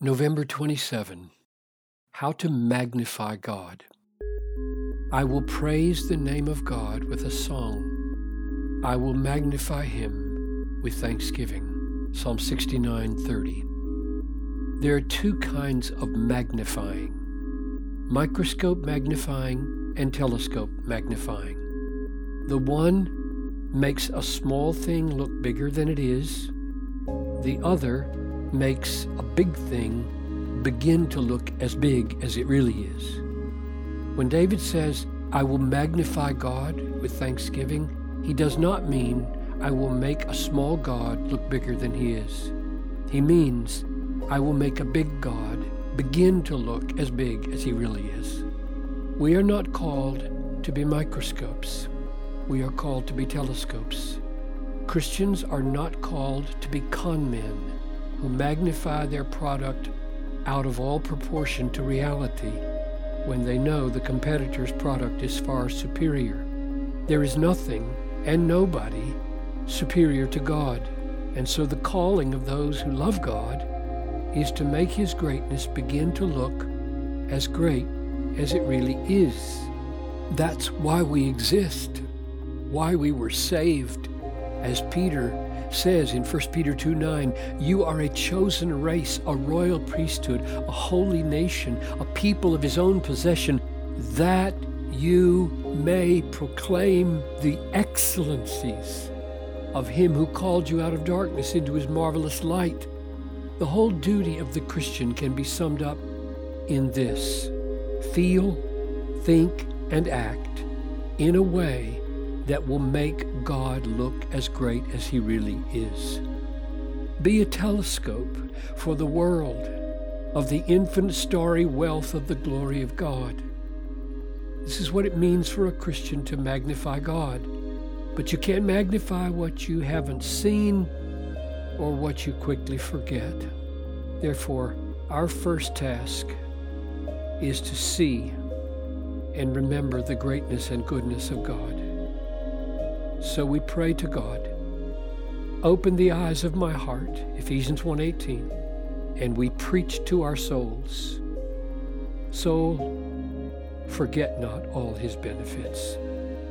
November 27. How to magnify God. I will praise the name of God with a song. I will magnify him with thanksgiving. Psalm 69:30. There are two kinds of magnifying. Microscope magnifying and telescope magnifying. The one makes a small thing look bigger than it is. The other makes a big thing begin to look as big as it really is. When David says, I will magnify God with thanksgiving, he does not mean I will make a small God look bigger than he is. He means I will make a big God begin to look as big as he really is. We are not called to be microscopes. We are called to be telescopes. Christians are not called to be con men who magnify their product out of all proportion to reality when they know the competitor's product is far superior. There is nothing and nobody superior to God, and so the calling of those who love God is to make His greatness begin to look as great as it really is. That's why we exist, why we were saved, as Peter says in 1 Peter 2 9, You are a chosen race, a royal priesthood, a holy nation, a people of his own possession, that you may proclaim the excellencies of him who called you out of darkness into his marvelous light. The whole duty of the Christian can be summed up in this feel, think, and act in a way that will make God look as great as He really is. Be a telescope for the world of the infinite starry wealth of the glory of God. This is what it means for a Christian to magnify God. But you can't magnify what you haven't seen or what you quickly forget. Therefore, our first task is to see and remember the greatness and goodness of God. So we pray to God, open the eyes of my heart, Ephesians 1:18, and we preach to our souls. Soul, forget not all his benefits.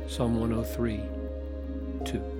Psalm 103, 2.